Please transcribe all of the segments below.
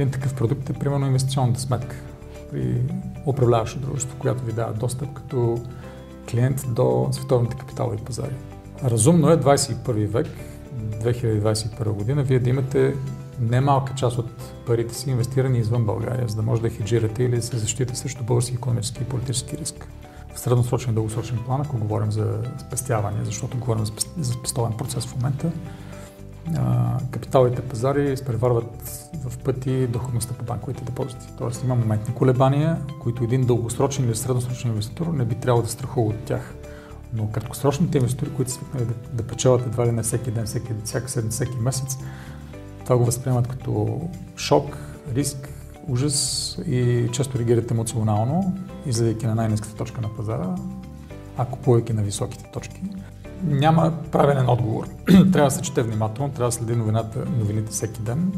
Един такъв продукт е примерно инвестиционната сметка при управляващо дружество, която ви дава достъп като клиент до световните капиталови пазари. Разумно е 21 век, 2021 година, вие да имате немалка част от парите си инвестирани извън България, за да може да хеджирате или да се защитите срещу български економически и политически риск. В средносрочен и дългосрочен план, ако говорим за спестяване, защото говорим за спестовен процес в момента, капиталовите пазари изпреварват в пъти доходността по банковите депозити. Тоест има моментни колебания, които един дългосрочен или средносрочен инвеститор не би трябвало да страхува от тях. Но краткосрочните инвеститори, които свикнали да, да печелят едва ли не всеки ден, всеки, всяка седмица, всеки месец, това го възприемат като шок, риск, ужас и често реагират емоционално, излизайки на най-низката точка на пазара, а купувайки на високите точки. Няма правилен отговор. трябва да се чете внимателно, трябва да следи новината, новините всеки ден.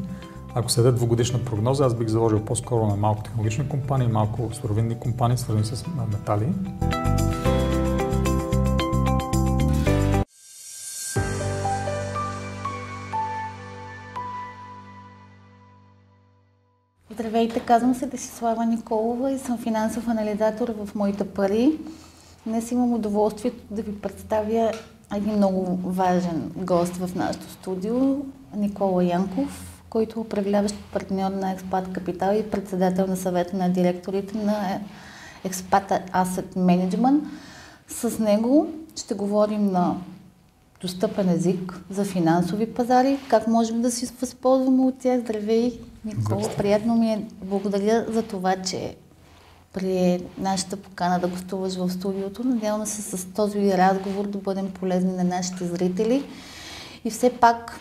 Ако се даде двогодишна прогноза, аз бих заложил по-скоро на малко технологични компании, малко суровинни компании, свързани с метали. Здравейте, казвам се Десислава Николова и съм финансов анализатор в Моите пари. Днес имам удоволствието да ви представя един много важен гост в нашото студио, Никола Янков, който е управляващ партньор на Експат Капитал и председател на съвета на директорите на Експат Asset Management. С него ще говорим на достъпен език за финансови пазари, как можем да си възползваме от тях. Здравей, Никола, приятно ми е. Благодаря за това, че при нашата покана да гостуваш в студиото. Надявам се с този разговор да бъдем полезни на нашите зрители. И все пак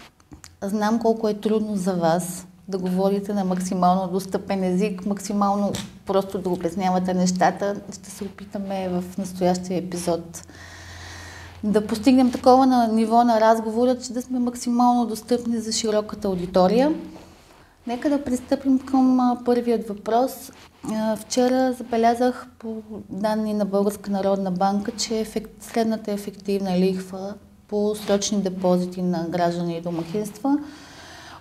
знам колко е трудно за вас да говорите на максимално достъпен език, максимално просто да обяснявате нещата. Ще се опитаме в настоящия епизод да постигнем такова на ниво на разговора, че да сме максимално достъпни за широката аудитория. Нека да пристъпим към първият въпрос. Вчера забелязах по данни на Българска народна банка, че ефект, средната ефективна лихва по срочни депозити на граждани и домакинства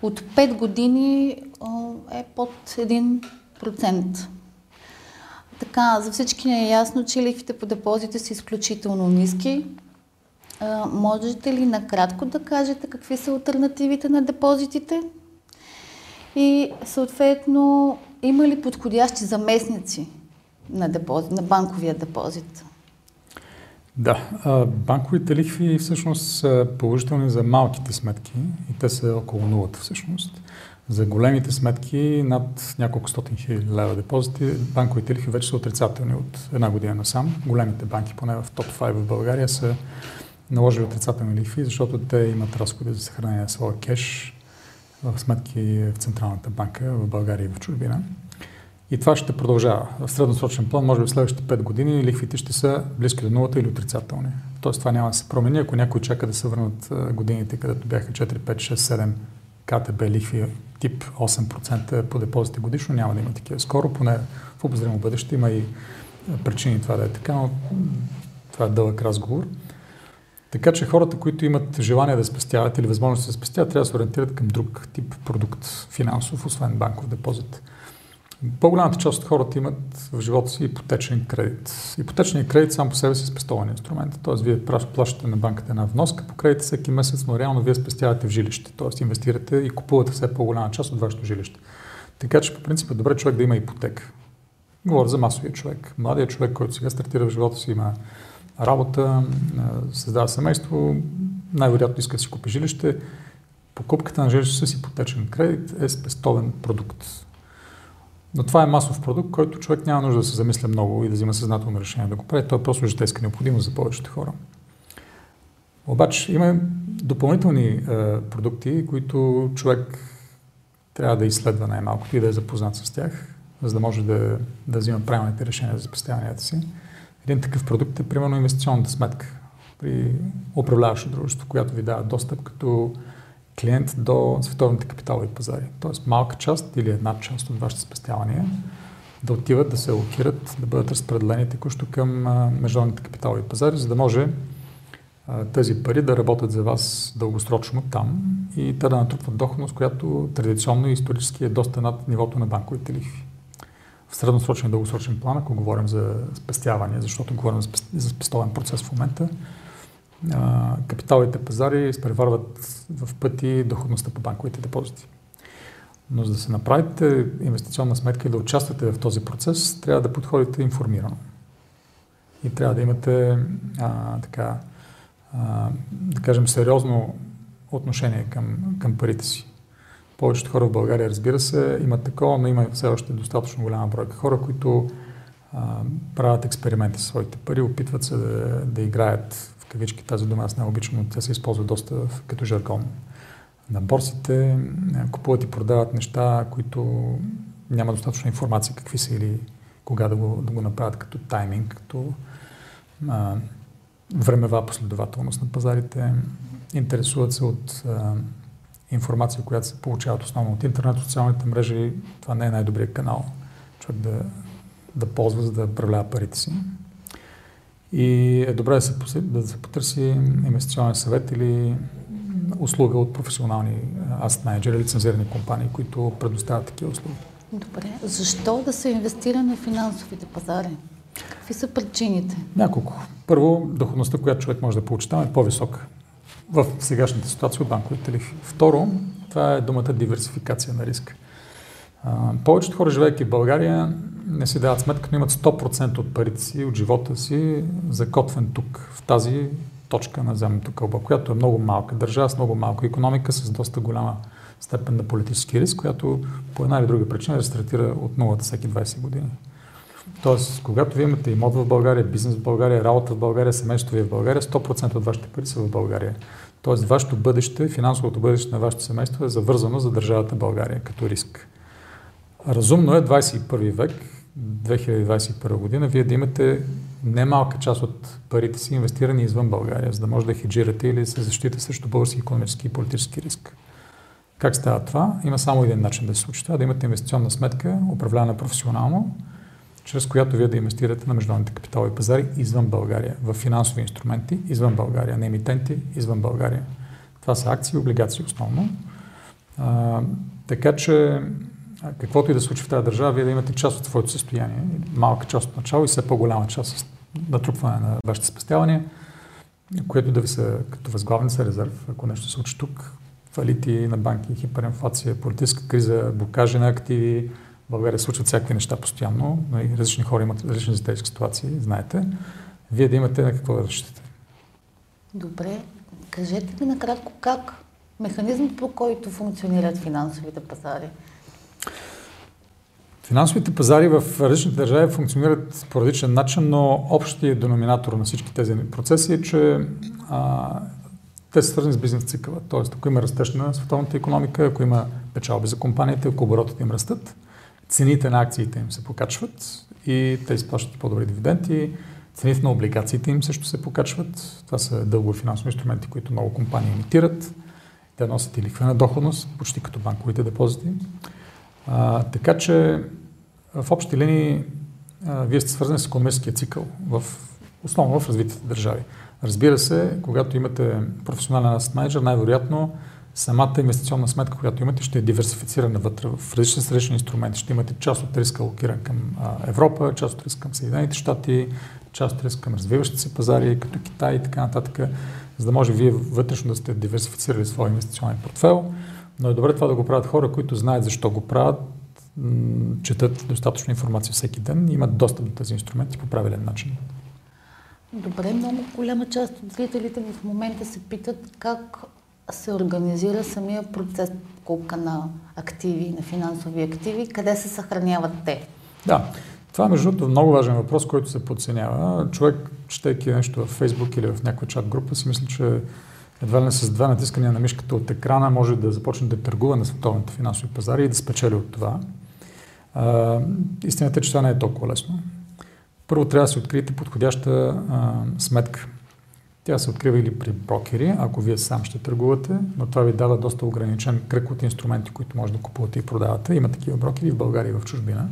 от 5 години е под 1%. Така, за всички е ясно, че лихвите по депозите са изключително ниски. можете ли накратко да кажете какви са альтернативите на депозитите? И съответно има ли подходящи заместници на, депозит, на банковия депозит? Да, банковите лихви всъщност са положителни за малките сметки и те са около нулата всъщност. За големите сметки над няколко стотин хиляди лева депозити, банковите лихви вече са отрицателни от една година насам. Големите банки, поне в топ 5 в България, са наложили отрицателни лихви, защото те имат разходи за съхранение на своя кеш в сметки в Централната банка в България и в чужбина. И това ще продължава. В средносрочен план, може би в следващите 5 години, лихвите ще са близки до нулата или отрицателни. Тоест това няма да се промени, ако някой чака да се върнат годините, където бяха 4, 5, 6, 7 КТБ лихви тип 8% по депозите годишно, няма да има такива. Скоро, поне в обозримо бъдеще, има и причини това да е така, но това е дълъг разговор. Така че хората, които имат желание да спестяват или възможност да спестяват, трябва да се ориентират към друг тип продукт финансов, освен банков депозит. По-голямата част от хората имат в живота си ипотечен кредит. Ипотечният кредит сам по себе си е спестован инструмент. Тоест, вие плащате на банката една вноска по кредит всеки месец, но реално вие спестявате в жилище. Тоест, инвестирате и купувате все по-голяма част от вашето жилище. Така че, по принцип, е добре човек да има ипотека. Говоря за масовия човек. Младият човек, който сега стартира в живота си, има работа, създава семейство, най-вероятно иска да си купи жилище. Покупката на жилище с ипотечен кредит е спестовен продукт. Но това е масов продукт, който човек няма нужда да се замисля много и да взима съзнателно решение да го прави. Той е просто житейска необходимост за повечето хора. Обаче има допълнителни е, продукти, които човек трябва да изследва най-малкото и да е запознат с тях, за да може да, да взима правилните решения за спестяванията си. Един такъв продукт е примерно инвестиционната сметка при управляващо дружество, която ви дава достъп като клиент до световните капиталови пазари. Тоест малка част или една част от вашите спестявания да отиват, да се локират, да бъдат разпределени текущо към международните капиталови пазари, за да може тези пари да работят за вас дългосрочно там и те да натрупват доходност, която традиционно и исторически е доста над нивото на банковите лихви. В средносрочен и дългосрочен план, ако говорим за спестяване, защото говорим за спестовен процес в момента, капиталите пазари изпреварват в пъти доходността по банковите депозити. Но за да се направите инвестиционна сметка и да участвате в този процес, трябва да подходите информирано. И трябва да имате а, така, а, да кажем, сериозно отношение към, към парите си. Повечето хора в България, разбира се, имат такова, но има все още достатъчно голяма бройка хора, които а, правят експерименти с своите пари, опитват се да, да играят в кавички тази дума, аз не обичам, но тя се използва доста като жаргон. На борсите купуват и продават неща, които няма достатъчно информация какви са или кога да го, да го направят като тайминг, като а, времева последователност на пазарите. Интересуват се от а, информация, която се получават основно от интернет, от социалните мрежи. Това не е най-добрият канал човек да, да ползва, за да управлява парите си. И е добре да се, да се потърси инвестиционен съвет или услуга от професионални аст менеджери, лицензирани компании, които предоставят такива услуги. Добре. Защо да се инвестира на финансовите пазари? Какви са причините? Няколко. Първо, доходността, която човек може да получи там е по-висока в сегашната ситуация от банковите лихви. Второ, това е думата диверсификация на риска. повечето хора, живеейки в България, не си дават сметка, но имат 100% от парите си, от живота си, закотвен тук, в тази точка на земното кълбо, която е много малка държава с много малка економика, с доста голяма степен на политически риск, която по една или друга причина рестартира от нулата всеки 20 години. Тоест, когато вие имате имот в България, бизнес в България, работа в България, семейство ви в България, 100% от вашите пари са в България. Тоест, вашето бъдеще, финансовото бъдеще на вашето семейство е завързано за държавата България като риск. Разумно е 21 век, 2021 година, вие да имате немалка част от парите си инвестирани извън България, за да може да хеджирате или да се защитите срещу български економически и политически риск. Как става това? Има само един начин да се случи това, да имате инвестиционна сметка, управлявана професионално, чрез която вие да инвестирате на международните капиталови пазари извън България, в финансови инструменти извън България, не емитенти извън България. Това са акции и облигации основно. А, така че, каквото и да случи в тази държава, вие да имате част от своето състояние, малка част от начало и все по-голяма част от натрупване на вашите спестявания, което да ви са като възглавница резерв, ако нещо се случи тук, фалити на банки, хиперинфлация, политическа криза, блокажи на активи, България случват всякакви неща постоянно, нали, различни хора имат различни житейски ситуации, знаете. Вие да имате на какво да разчитате. Добре, кажете ми накратко как механизмът по който функционират финансовите пазари. Финансовите пазари в различните държави функционират по различен начин, но общият деноминатор на всички тези процеси е, че а, те са свързани с бизнес цикъла. Тоест, ако има растеж на световната економика, ако има печалби за компаниите, ако оборотите им растат, цените на акциите им се покачват и те изплащат по-добри дивиденти. Цените на облигациите им също се покачват. Това са дългови финансови инструменти, които много компании имитират. Те носят и лихвена доходност, почти като банковите депозити. А, така че в общи линии а, вие сте свързани с економическия цикъл, в, основно в развитите държави. Разбира се, когато имате професионален аст менеджер, най-вероятно самата инвестиционна сметка, която имате, ще е диверсифицирана вътре в различни срещни инструменти. Ще имате част от риска локиран към Европа, част от риска към Съединените щати, част от риска към развиващите се пазари, като Китай и така нататък, за да може вие вътрешно да сте диверсифицирали своя инвестиционен портфел. Но е добре това да го правят хора, които знаят защо го правят, четат достатъчно информация всеки ден и имат достъп до тези инструменти по правилен начин. Добре, много голяма част от зрителите в момента се питат как се организира самия процес покупка на активи, на финансови активи, къде се съхраняват те? Да, това между другото е много важен въпрос, който се подценява. Човек, четейки нещо в Фейсбук или в някаква чат група, си мисли, че едва ли не с два натискания на мишката от екрана може да започне да търгува на световните финансови пазари и да спечели от това. А, истината е, че това не е толкова лесно. Първо трябва да си откриете подходяща а, сметка тя се открива или при брокери, ако вие сам ще търгувате, но това ви дава доста ограничен кръг от инструменти, които може да купувате и продавате. Има такива брокери в България и в чужбина.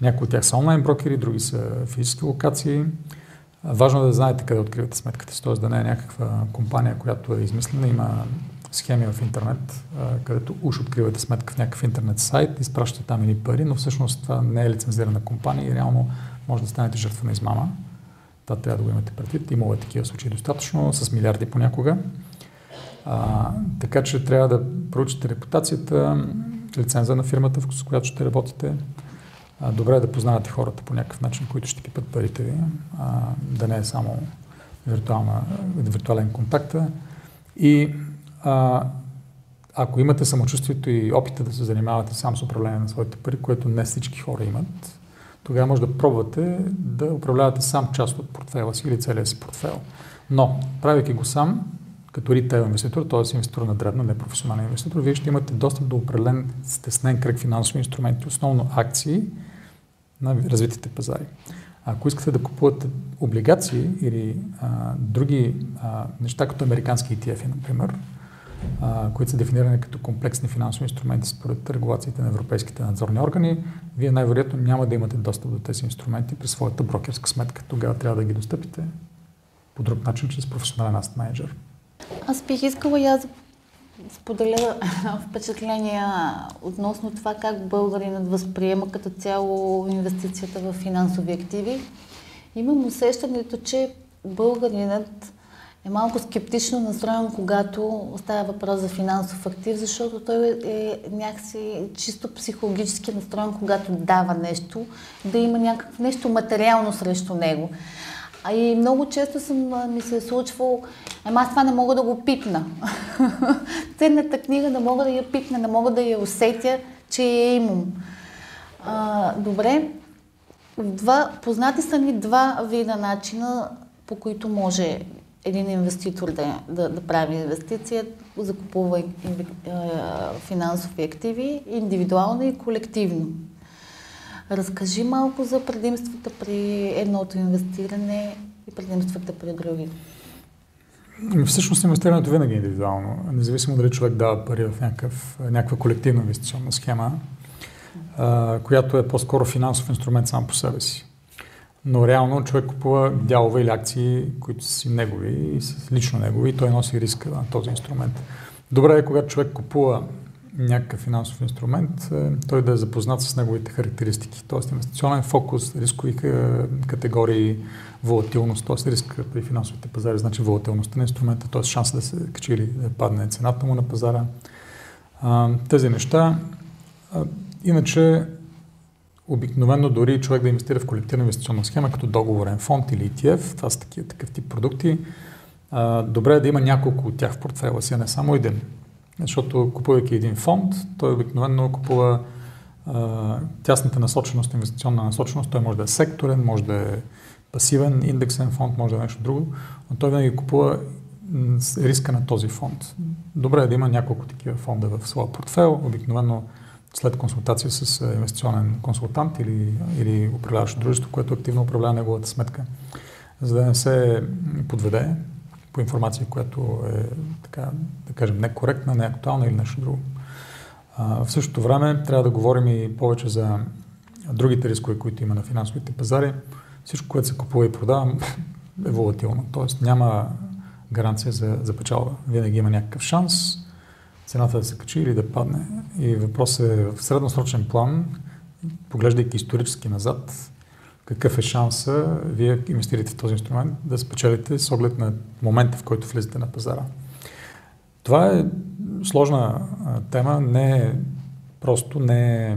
Някои от тях са онлайн брокери, други са физически локации. Важно е да знаете къде откривате сметката си, т.е. да не е някаква компания, която е измислена, има схеми в интернет, където уж откривате сметка в някакъв интернет сайт, изпращате там или пари, но всъщност това не е лицензирана компания и реално може да станете жертва на измама. Това трябва да го имате предвид. Имало е такива случаи достатъчно, с милиарди понякога. А, така че трябва да проучите репутацията, лиценза на фирмата, с която ще работите. А, добре е да познавате хората по някакъв начин, които ще пипат парите ви, а, да не е само виртуален контакт. И а, ако имате самочувствието и опита да се занимавате сам с управление на своите пари, което не всички хора имат, тогава може да пробвате да управлявате сам част от портфела си или целия си портфел. Но, правейки го сам, като ритейл инвеститор, т.е. инвеститор на дребно, не професионален инвеститор, вие ще имате достъп до определен стеснен кръг финансови инструменти, основно акции на развитите пазари. Ако искате да купувате облигации или а, други а, неща, като американски ETF, например, които са дефинирани като комплексни финансови инструменти според регулациите на европейските надзорни органи, вие най-вероятно няма да имате достъп до тези инструменти през своята брокерска сметка. Тогава трябва да ги достъпите по друг начин, чрез професионален аст менеджер. Аз бих искала и аз споделя впечатления относно това как българинът възприема като цяло инвестицията в финансови активи. Имам усещането, че българинът е малко скептично настроен, когато става въпрос за финансов актив, защото той е някакси чисто психологически настроен, когато дава нещо, да има някакво нещо материално срещу него. А и много често съм, ми се е случвало, ама аз това не мога да го пипна. Ценната книга не мога да я пипна, не мога да я усетя, че я имам. А, добре, два, познати са ни два вида начина, по които може един инвеститор да, да, да прави инвестиция, закупува финансови активи, индивидуално и колективно. Разкажи малко за предимствата при едното инвестиране и предимствата при други. Всъщност инвестирането винаги е индивидуално, независимо дали човек дава пари в някакъв, някаква колективна инвестиционна схема, която е по-скоро финансов инструмент сам по себе си. Но реално човек купува дялове или акции, които са си негови и са лично негови и той носи риска на този инструмент. Добре е, когато човек купува някакъв финансов инструмент, е, той да е запознат с неговите характеристики, т.е. инвестиционен фокус, рискови категории, волатилност, т.е. риск при финансовите пазари, значи волатилността на инструмента, т.е. шанса да се качи или да падне цената му на пазара. Тези неща. Иначе, обикновено дори човек да инвестира в колективна инвестиционна схема, като договорен фонд или ETF, това са такива, такъв тип продукти, добре е да има няколко от тях в портфела си, а не само един. Защото купувайки един фонд, той обикновено купува тясната насоченост, инвестиционна насоченост. Той може да е секторен, може да е пасивен, индексен фонд, може да е нещо друго, но той винаги купува риска на този фонд. Добре е да има няколко такива фонда в своя портфел, обикновено след консултация с инвестиционен консултант или, или управляващо дружество, което активно управлява неговата сметка, за да не се подведе по информация, която е, така, да кажем, некоректна, неактуална или нещо друго. А, в същото време трябва да говорим и повече за другите рискове, които има на финансовите пазари. Всичко, което се купува и продава, е волатилно. Тоест няма гаранция за, за печалба. Винаги има някакъв шанс цената да се качи или да падне. И въпросът е в средносрочен план, поглеждайки исторически назад, какъв е шанса вие инвестирате в този инструмент да спечелите с оглед на момента, в който влизате на пазара. Това е сложна тема, не е просто, не е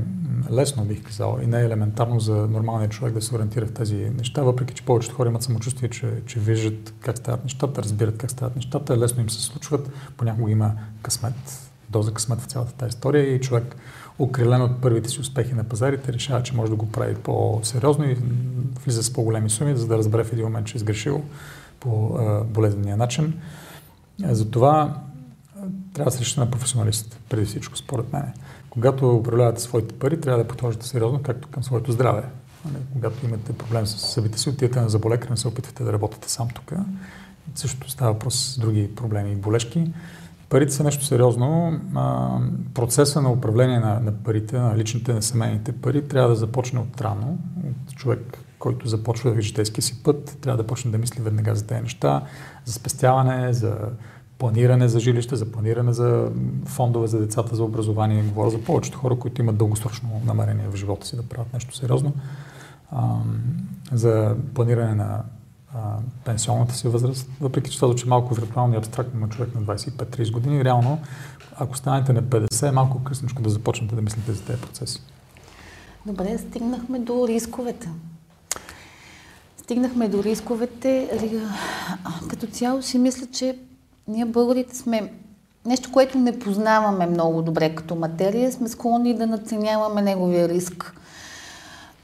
лесно, бих казал, и не е елементарно за нормалния човек да се ориентира в тези неща, въпреки че повечето хора имат самочувствие, че, че виждат как стават нещата, разбират как стават нещата, лесно им се случват, понякога има късмет, доза късмет в цялата тази история и човек окрилен от първите си успехи на пазарите, решава, че може да го прави по-сериозно и влиза с по-големи суми, за да разбере в един момент, че е сгрешил по болезнения начин. Затова трябва да се на професионалист, преди всичко, според мен. Когато управлявате своите пари, трябва да подхождате сериозно, както към своето здраве. Нали, когато имате проблем с събите си, отидете на заболекар, не се опитвате да работите сам тук. Също става въпрос с други проблеми и болешки Парите са нещо сериозно. процеса на управление на, на парите, на личните, на семейните пари, трябва да започне от рано. От човек, който започва да житейския си път, трябва да почне да мисли веднага за тези неща, за спестяване, за планиране за жилище, за планиране за фондове за децата, за образование. Говоря за повечето хора, които имат дългосрочно намерение в живота си да правят нещо сериозно. за планиране на пенсионната си възраст, въпреки че това звучи малко виртуално и абстрактно на човек на 25-30 години, реално, ако станете на 50, е малко късничко да започнете да мислите за тези процеси. Добре, стигнахме до рисковете. Стигнахме до рисковете. Като цяло си мисля, че ние българите сме нещо, което не познаваме много добре като материя, сме склонни да наценяваме неговия риск.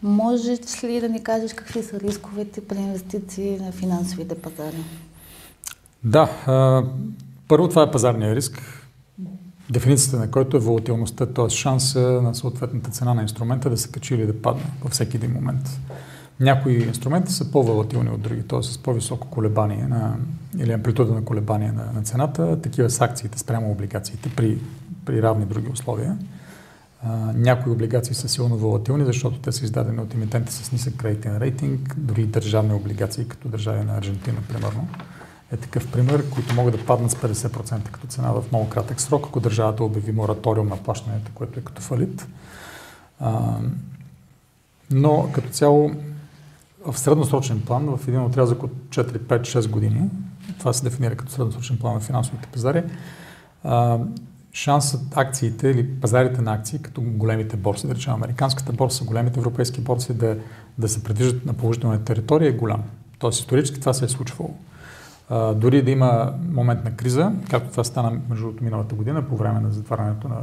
Можеш ли да ни кажеш какви са рисковете при инвестиции на финансовите пазари? Да, първо това е пазарния риск, дефиницията на който е волатилността, т.е. шанса на съответната цена на инструмента да се качи или да падне във всеки един момент. Някои инструменти са по-волатилни от други, т.е. с по-високо колебание на, или амплитуда на колебание на, на цената. Такива са акциите спрямо облигациите при, при равни други условия. Някои облигации са силно волатилни, защото те са издадени от имитенти с нисък кредитен рейтинг, дори държавни облигации, като държави на Аржентина, примерно. Е такъв пример, които могат да паднат с 50% като цена в много кратък срок, ако държавата обяви мораториум на плащането, което е като фалит. А, но като цяло в средносрочен план, в един отрязък от 4, 5, 6 години, това се дефинира като средносрочен план на финансовите пазари, шансът акциите или пазарите на акции, като големите борси, да речем американската борса, големите европейски борси, да, да се предвиждат на положителна територия е голям. Тоест исторически това се е случвало. А, дори да има момент на криза, както това стана между миналата година по време на затварянето на,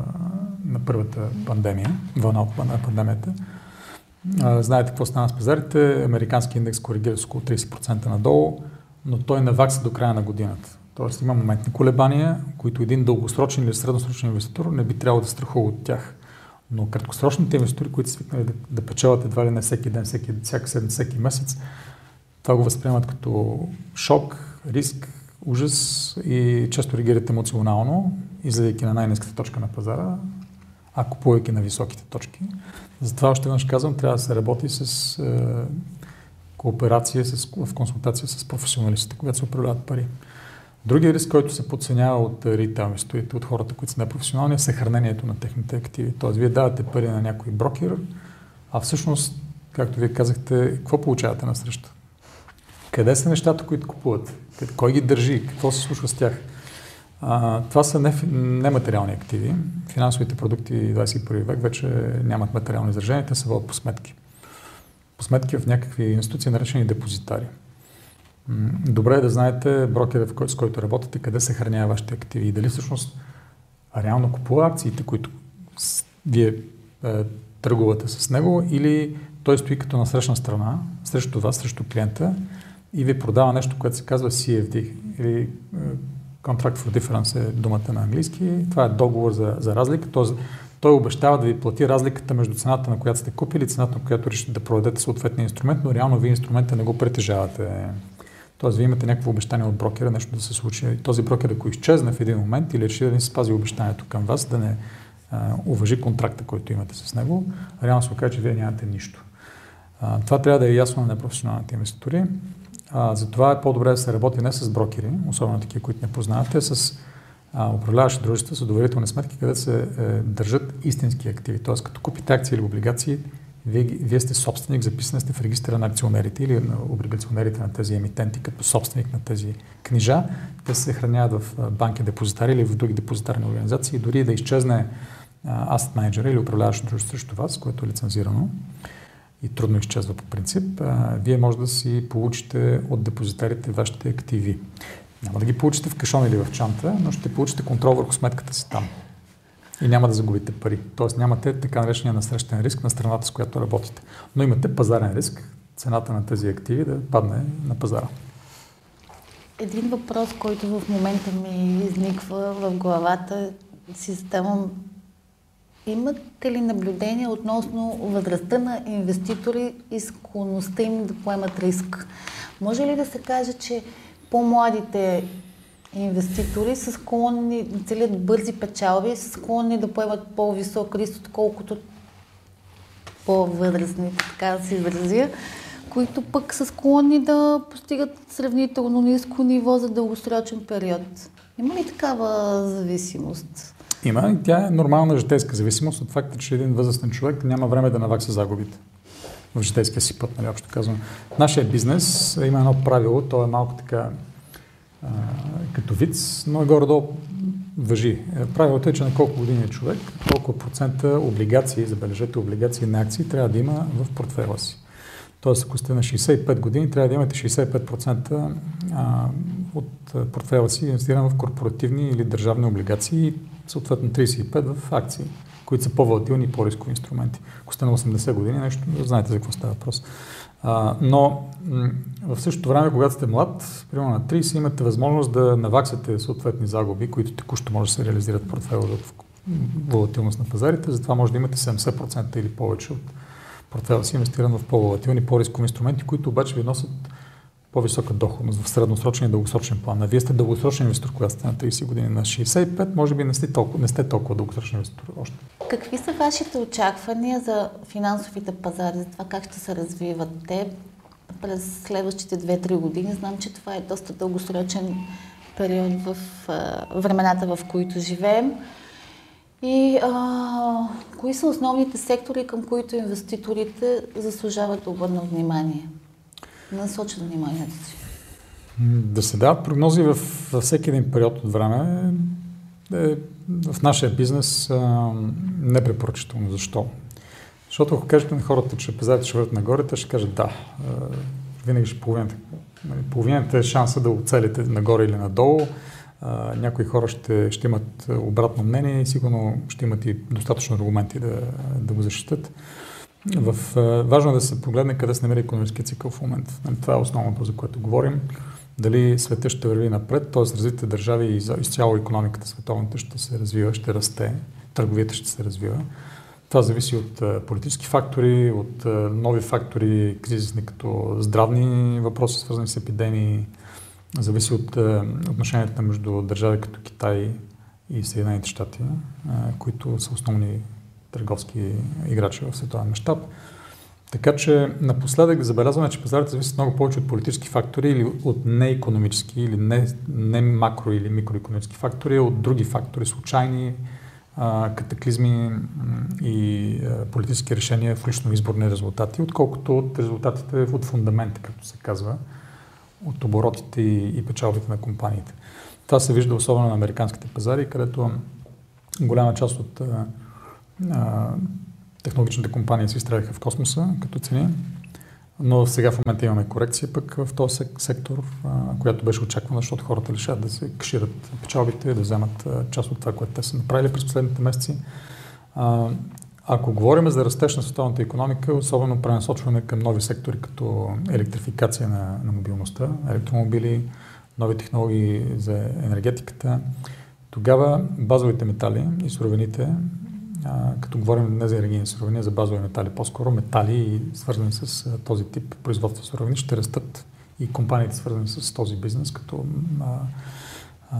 на първата пандемия, вълна от пандемията, знаете какво стана с пазарите. Американски индекс коригира с около 30% надолу, но той навакса до края на годината. Тоест има моментни колебания, които един дългосрочен или средносрочен инвеститор не би трябвало да страхува от тях. Но краткосрочните инвеститори, които свикнали да, да печелят едва ли не всеки ден, всеки, всяка седмица, всеки месец, това го възприемат като шок, риск, ужас и често реагират емоционално, излизайки на най-низката точка на пазара, а купувайки на високите точки. Затова още веднъж казвам, трябва да се работи с е, кооперация, с, в консултация с професионалистите, когато се управляват пари. Другия риск, който се подценява от ритейл инвеститорите, от хората, които са непрофесионални, е съхранението на техните активи. Тоест, вие давате пари на някой брокер, а всъщност, както вие казахте, какво получавате на среща? Къде са нещата, които купуват? Кой ги държи? Какво се случва с тях? А, това са не, нематериални активи. Финансовите продукти 21 век вече нямат материално изражение, те се водят по сметки. По сметки в някакви институции, наречени депозитари. Добре е да знаете брокера, с който работите, къде се хранява вашите активи и дали всъщност реално купува акциите, които вие е, търгувате с него или той стои като насрещна страна, срещу вас, срещу клиента и ви продава нещо, което се казва CFD или е, Contract for Difference е думата на английски. Това е договор за, за разлика. Той, той обещава да ви плати разликата между цената, на която сте купили и цената, на която решите да продадете съответния инструмент, но реално вие инструмента не го притежавате. Тоест, вие имате някакво обещание от брокера, нещо да се случи. Този брокер, ако изчезне в един момент или реши да не спази обещанието към вас, да не а, уважи контракта, който имате с него, реално се окаже, че вие нямате нищо. А, това трябва да е ясно на непрофесионалните инвеститори. А, затова е по-добре да се работи не с брокери, особено такива, които не познавате, с а, управляващи дружества с доверителни сметки, където се е, държат истински активи. Тоест, като купите акции или облигации, вие, вие сте собственик, записан сте в регистъра на акционерите или на облигационерите на тези емитенти, като собственик на тези книжа. Те се съхраняват в банки депозитари или в други депозитарни организации. Дори да изчезне asset менеджера или управляващ дружество срещу вас, което е лицензирано, и трудно изчезва по принцип, вие може да си получите от депозитарите вашите активи. Няма да ги получите в кашон или в чанта, но ще получите контрол върху сметката си там. И няма да загубите пари. Тоест нямате така наречения насрещен риск на страната, с която работите. Но имате пазарен риск, цената на тези активи да падне на пазара. Един въпрос, който в момента ми изниква в главата, си задавам Имате ли наблюдение относно възрастта на инвеститори и склонността им да поемат риск? Може ли да се каже, че по-младите инвеститори са склонни целят бързи печалби, са склонни да поемат по-висок риск, отколкото по-възрастни, така да се изразя, които пък са склонни да постигат сравнително ниско ниво за дългосрочен период. Има ли такава зависимост? Има тя е нормална житейска зависимост от факта, че един възрастен човек няма време да навакса загубите в житейския си път, нали, общо казвам. Нашия бизнес има едно правило, то е малко така като виц, но горе-долу въжи. Правилото е, че на колко години е човек, колко процента облигации, забележете, облигации на акции трябва да има в портфела си. Тоест, ако сте на 65 години, трябва да имате 65% а, от портфела си инвестиран в корпоративни или държавни облигации и съответно 35% в акции, които са по-валатилни и по-рискови инструменти. Ако сте на 80 години, нещо, знаете за какво става въпрос. А, но в същото време, когато сте млад, примерно на 30, имате възможност да наваксате съответни загуби, които текущо може да се реализират в портфела в волатилност на пазарите, затова може да имате 70% или повече от портфела си инвестиран в по-волатилни, по-рискови инструменти, които обаче ви носят по-висока доходност в средносрочен и дългосрочен план. А вие сте дългосрочен инвестор, когато сте на 30 години. На 65 може би не сте толкова, не сте толкова дългосрочен инвестор още. Какви са вашите очаквания за финансовите пазари, за това как ще се развиват те през следващите 2-3 години? Знам, че това е доста дългосрочен период в а, времената, в които живеем. И а, кои са основните сектори, към които инвеститорите заслужават да внимание? Да насочат вниманието си. Да се дават прогнози в, във всеки един период от време е в нашия бизнес а, непрепоръчително. Защо? Защото ако кажете на хората, че пазарите ще върват нагоре, те ще кажат да. Винаги ще половината. Нали, половината е шанса да оцелите нагоре или надолу. А, някои хора ще, ще имат обратно мнение и сигурно ще имат и достатъчно аргументи да, да го защитат. В, важно е да се погледне къде се намира економическия цикъл в момента. Нали, това е основното, за което говорим. Дали света ще върви напред, т.е. развитите държави и изцяло економиката световната ще се развива, ще расте, търговията ще се развива. Това зависи от политически фактори, от нови фактори, кризисни като здравни въпроси, свързани с епидемии, зависи от отношенията между държави като Китай и Съединените щати, които са основни търговски играчи в световен мащаб. Така че напоследък забелязваме, че пазарите зависят много повече от политически фактори или от неекономически или не, не макро или микроекономически фактори, от други фактори, случайни катаклизми и политически решения, включително изборни резултати, отколкото от резултатите от фундамента, като се казва, от оборотите и, и печалбите на компаниите. Това се вижда особено на американските пазари, където голяма част от а, технологичните компании се изстреляха в космоса като цени, но сега в момента имаме корекция пък в този сектор, която беше очаквана, защото хората решават да се кашират печалбите, да вземат част от това, което те са направили през последните месеци. Ако говорим за растеж на световната економика, особено пренасочване към нови сектори, като електрификация на, на мобилността, електромобили, нови технологии за енергетиката, тогава базовите метали и суровините а, като говорим не за енергийни суровини, за базови метали, по-скоро метали свързани с а, този тип производство суровини ще растат и компаниите свързани с този бизнес, като а, а,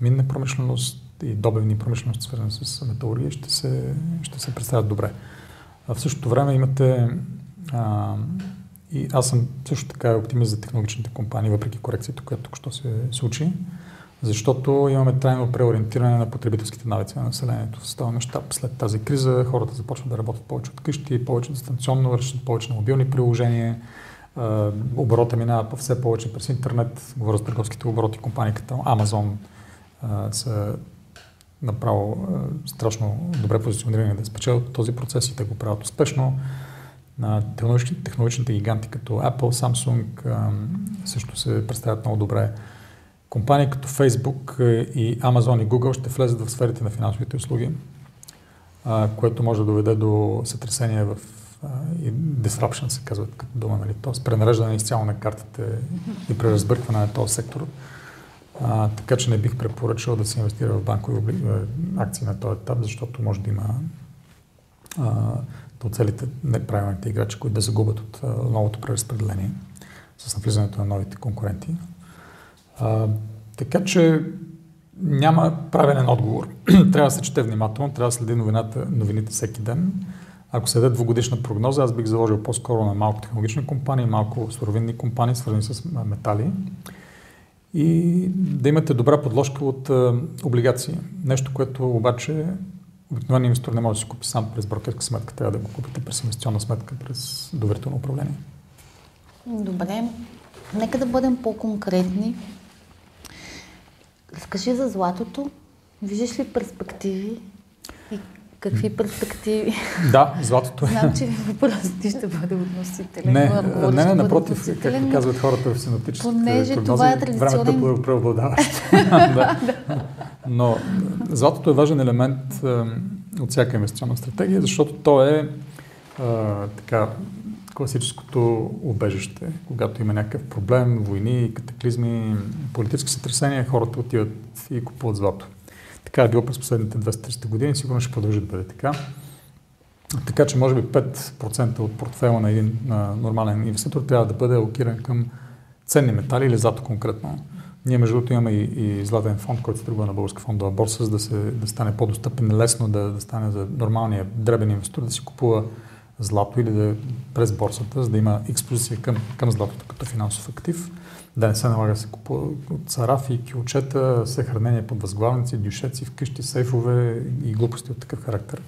минна промишленост и добивни промишлености, свързани с металургия, ще се, ще се представят добре. А в същото време имате а, и аз съм също така оптимист за технологичните компании, въпреки корекцията, която тук що се случи защото имаме трайно преориентиране на потребителските навици на населението в световен мащаб. След тази криза хората започват да работят повече от къщи, повече дистанционно, вършат повече на мобилни приложения, оборота минава все повече през интернет, говоря за търговските обороти, компании като Amazon са направо страшно добре позиционирани да спечелят този процес и те го правят успешно. На технологичните, технологичните гиганти като Apple, Samsung също се представят много добре. Компании като Facebook е, и Amazon и Google ще влезат в сферите на финансовите услуги, което може да доведе до сътресение в и disruption се казват като дума, нали? т.е. пренареждане изцяло на картите и преразбъркване на този сектор. А, така че не бих препоръчал да се инвестира в банкови акции на този етап, защото може да има а, да неправилните играчи, които да загубят от а, новото преразпределение с навлизането на новите конкуренти. А, така че няма правилен отговор. трябва да се чете внимателно, трябва да следи новината, новините всеки ден. Ако се даде двугодишна прогноза, аз бих заложил по-скоро на малко технологични компании, малко суровинни компании, свързани с метали. И да имате добра подложка от а, облигации. Нещо, което обаче обикновено инвестор не може да си купи сам през брокерска сметка, трябва да го купите през инвестиционна сметка, през доверително управление. Добре, нека да бъдем по-конкретни. Разкажи за златото. Виждаш ли перспективи и какви перспективи? Да, златото е. Знам, че въпросът ти ще бъде относителен. Не, не, не, напротив, както казват хората в синоптическите Понеже прогнози, това е традиционен... времето преобладава. да. Но златото е важен елемент от всяка инвестиционна стратегия, защото то е а, така, класическото убежище. Когато има някакъв проблем, войни, катаклизми, политически сътресения, хората отиват и купуват злато. Така е било през последните 200-300 години, сигурно ще продължи да бъде така. Така че може би 5% от портфела на един на нормален инвеститор трябва да бъде алокиран към ценни метали или злато конкретно. Ние между другото имаме и, и златен фонд, който се тръгва на българска фондова борса, за да, се, да стане по-достъпен, лесно да, да стане за нормалния дребен инвестор да си купува злато или да през борсата, за да има експозиция към, към златото като финансов актив, да не се налага да се купува от сарафи, килчета, съхранение под възглавници, дюшеци вкъщи, сейфове и глупости от такъв характер.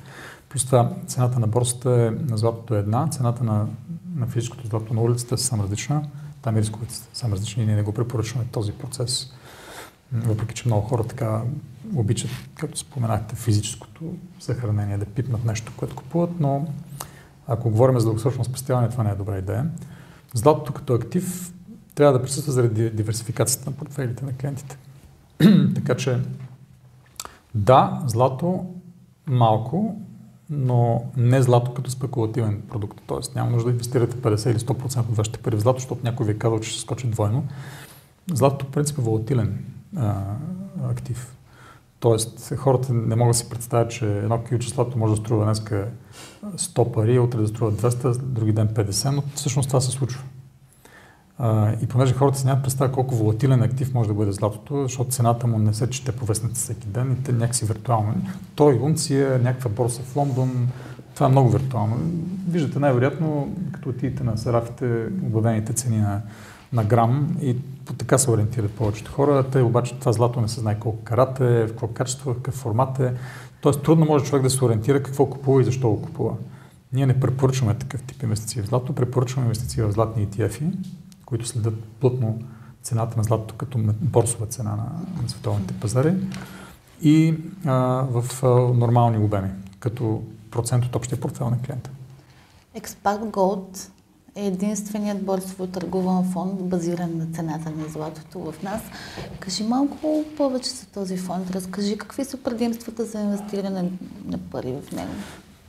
Плюс това цената на борсата е, на златото е една, цената на, на физическото злато на улицата е съвсем различна. Там и рисковете са съвсем различни и ние не го препоръчваме този процес. Въпреки, че много хора така обичат, както споменахте, физическото съхранение, да пипнат нещо, което купуват, но ако говорим за дългосрочно спестяване, това не е добра идея. Златото като актив трябва да присъства заради диверсификацията на портфелите на клиентите. така че, да, злато малко, но не злато като спекулативен продукт. Тоест няма нужда да инвестирате 50 или 100% от вашите пари в злато, защото някой ви е казал, че ще скочи двойно. Златото, в принцип, е волатилен а, актив. Тоест, хората не могат да си представят, че едно килче злато може да струва днеска 100 пари, утре да струва 200, други ден 50, но всъщност това се случва. И понеже хората си нямат представа колко волатилен актив може да бъде златото, защото цената му не се чете по вестниците всеки ден и те някакси виртуално. Той унция, някаква борса в Лондон, това е много виртуално. Виждате най-вероятно, като отидете на сарафите, обявените цени на, на грам и така се ориентират повечето хора. Те обаче това злато не се знае колко карат е, в какво качество, в какъв формат е. Тоест трудно може човек да се ориентира какво купува и защо го купува. Ние не препоръчваме такъв тип инвестиции в злато, препоръчваме инвестиции в златни ETF, които следят плътно цената на златото като борсова цена на, на световните пазари и а, в а, нормални обеми, като процент от общия портфел на клиента. Експарт Gold е единственият борсово търгуван фонд, базиран на цената на златото в нас. Кажи малко повече за този фонд. Разкажи какви са предимствата за инвестиране на пари в него.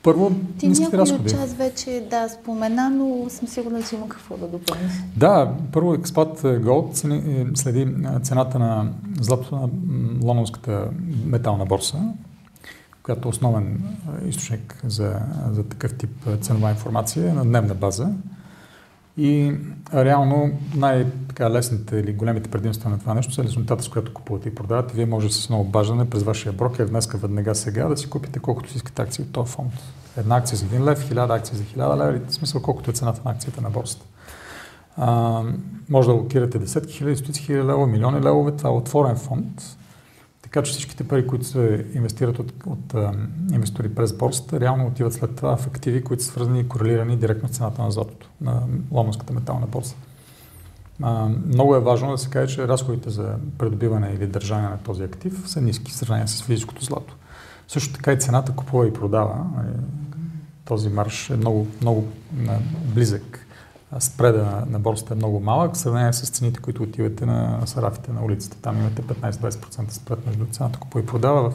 Първо, Ти някой разходи. час вече да спомена, но съм сигурна, че има какво да допълниш. Да, първо Експат Gold е, следи цената на златото на лондонската метална борса, която е основен източник за, за такъв тип ценова информация на дневна база. И реално най-лесните или големите предимства на това нещо са леснотата, с която купувате и продавате. Вие може с много бажане през вашия брокер днеска, веднага сега да си купите колкото си искате акции от този фонд. Една акция за 1 лев, 1000 акции за 1000 лев, в смисъл колкото е цената на акцията на борсата. А, може да локирате десетки хиляди, стотици хиляди лева, милиони левове. Това е отворен фонд така че всичките пари, които се инвестират от, от а, инвестори през борсата, реално отиват след това в активи, които са свързани и корелирани директно с цената на златото, на лондонската метална борса. А, много е важно да се каже, че разходите за придобиване или държане на този актив са ниски в сравнение с физическото злато. Също така и цената купува и продава. Нали, този марш е много, много близък спреда на, на борсата е много малък, в сравнение с цените, които отивате на сарафите на улицата. Там имате 15-20% спред между цената купува и продава.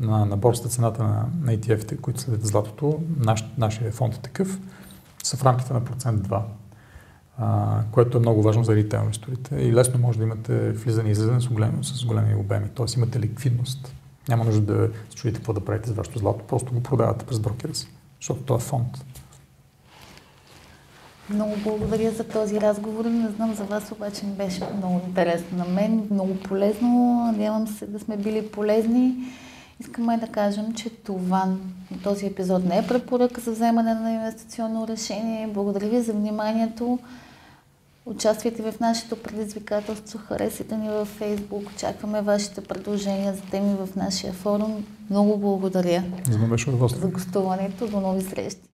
На, на борсата цената на, на ETF-те, които следят златото, наш, нашия фонд е такъв, са в рамките на процент 2, а, което е много важно за ритейл инвесторите. И лесно може да имате влизане и излизане с големи, с големи обеми, т.е. имате ликвидност. Няма нужда да се чудите какво да правите с вашето злато, просто го продавате през брокера си, защото това е фонд. Много благодаря за този разговор. Не знам за вас, обаче ми беше много интересно на мен, много полезно. Надявам се да сме били полезни. Искаме да кажем, че това, този епизод не е препоръка за вземане на инвестиционно решение. Благодаря ви за вниманието. Участвайте в нашето предизвикателство, харесайте ни във Фейсбук, очакваме вашите предложения за теми в нашия форум. Много благодаря за, беше за гостуването. До нови срещи!